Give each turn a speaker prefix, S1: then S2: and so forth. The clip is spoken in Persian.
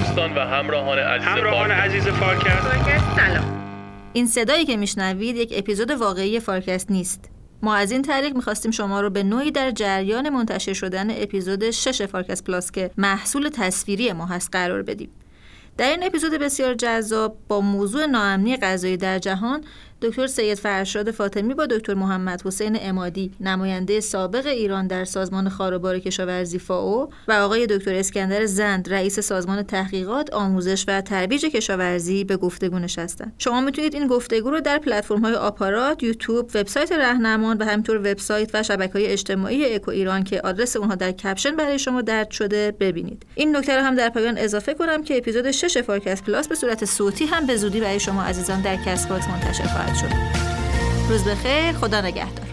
S1: همراهان عزیز
S2: همراهان
S1: فارکست.
S2: عزیز فارکست
S3: سلام. این صدایی که میشنوید یک اپیزود واقعی فارکست نیست. ما از این طریق می‌خواستیم شما رو به نوعی در جریان منتشر شدن اپیزود 6 فارکست پلاس که محصول تصویری ما هست قرار بدیم. در این اپیزود بسیار جذاب با موضوع ناامنی غذایی در جهان دکتر سید فرشاد فاطمی با دکتر محمد حسین عمادی نماینده سابق ایران در سازمان خواربار کشاورزی فاو و آقای دکتر اسکندر زند رئیس سازمان تحقیقات آموزش و ترویج کشاورزی به گفتگو نشستن شما می‌تونید این گفتگو رو در پلتفرم های آپارات یوتیوب وبسایت رهنمان و همینطور وبسایت و شبکه های اجتماعی اکو ایران که آدرس اونها در caption برای شما درج شده ببینید. این نکته رو هم در پایان اضافه کنم که اپیزود 6 فارکست پلاس به صورت صوتی هم به زودی برای شما عزیزان در Castbox منتشر خواهد شد. روز بخیر خدا نگهدار.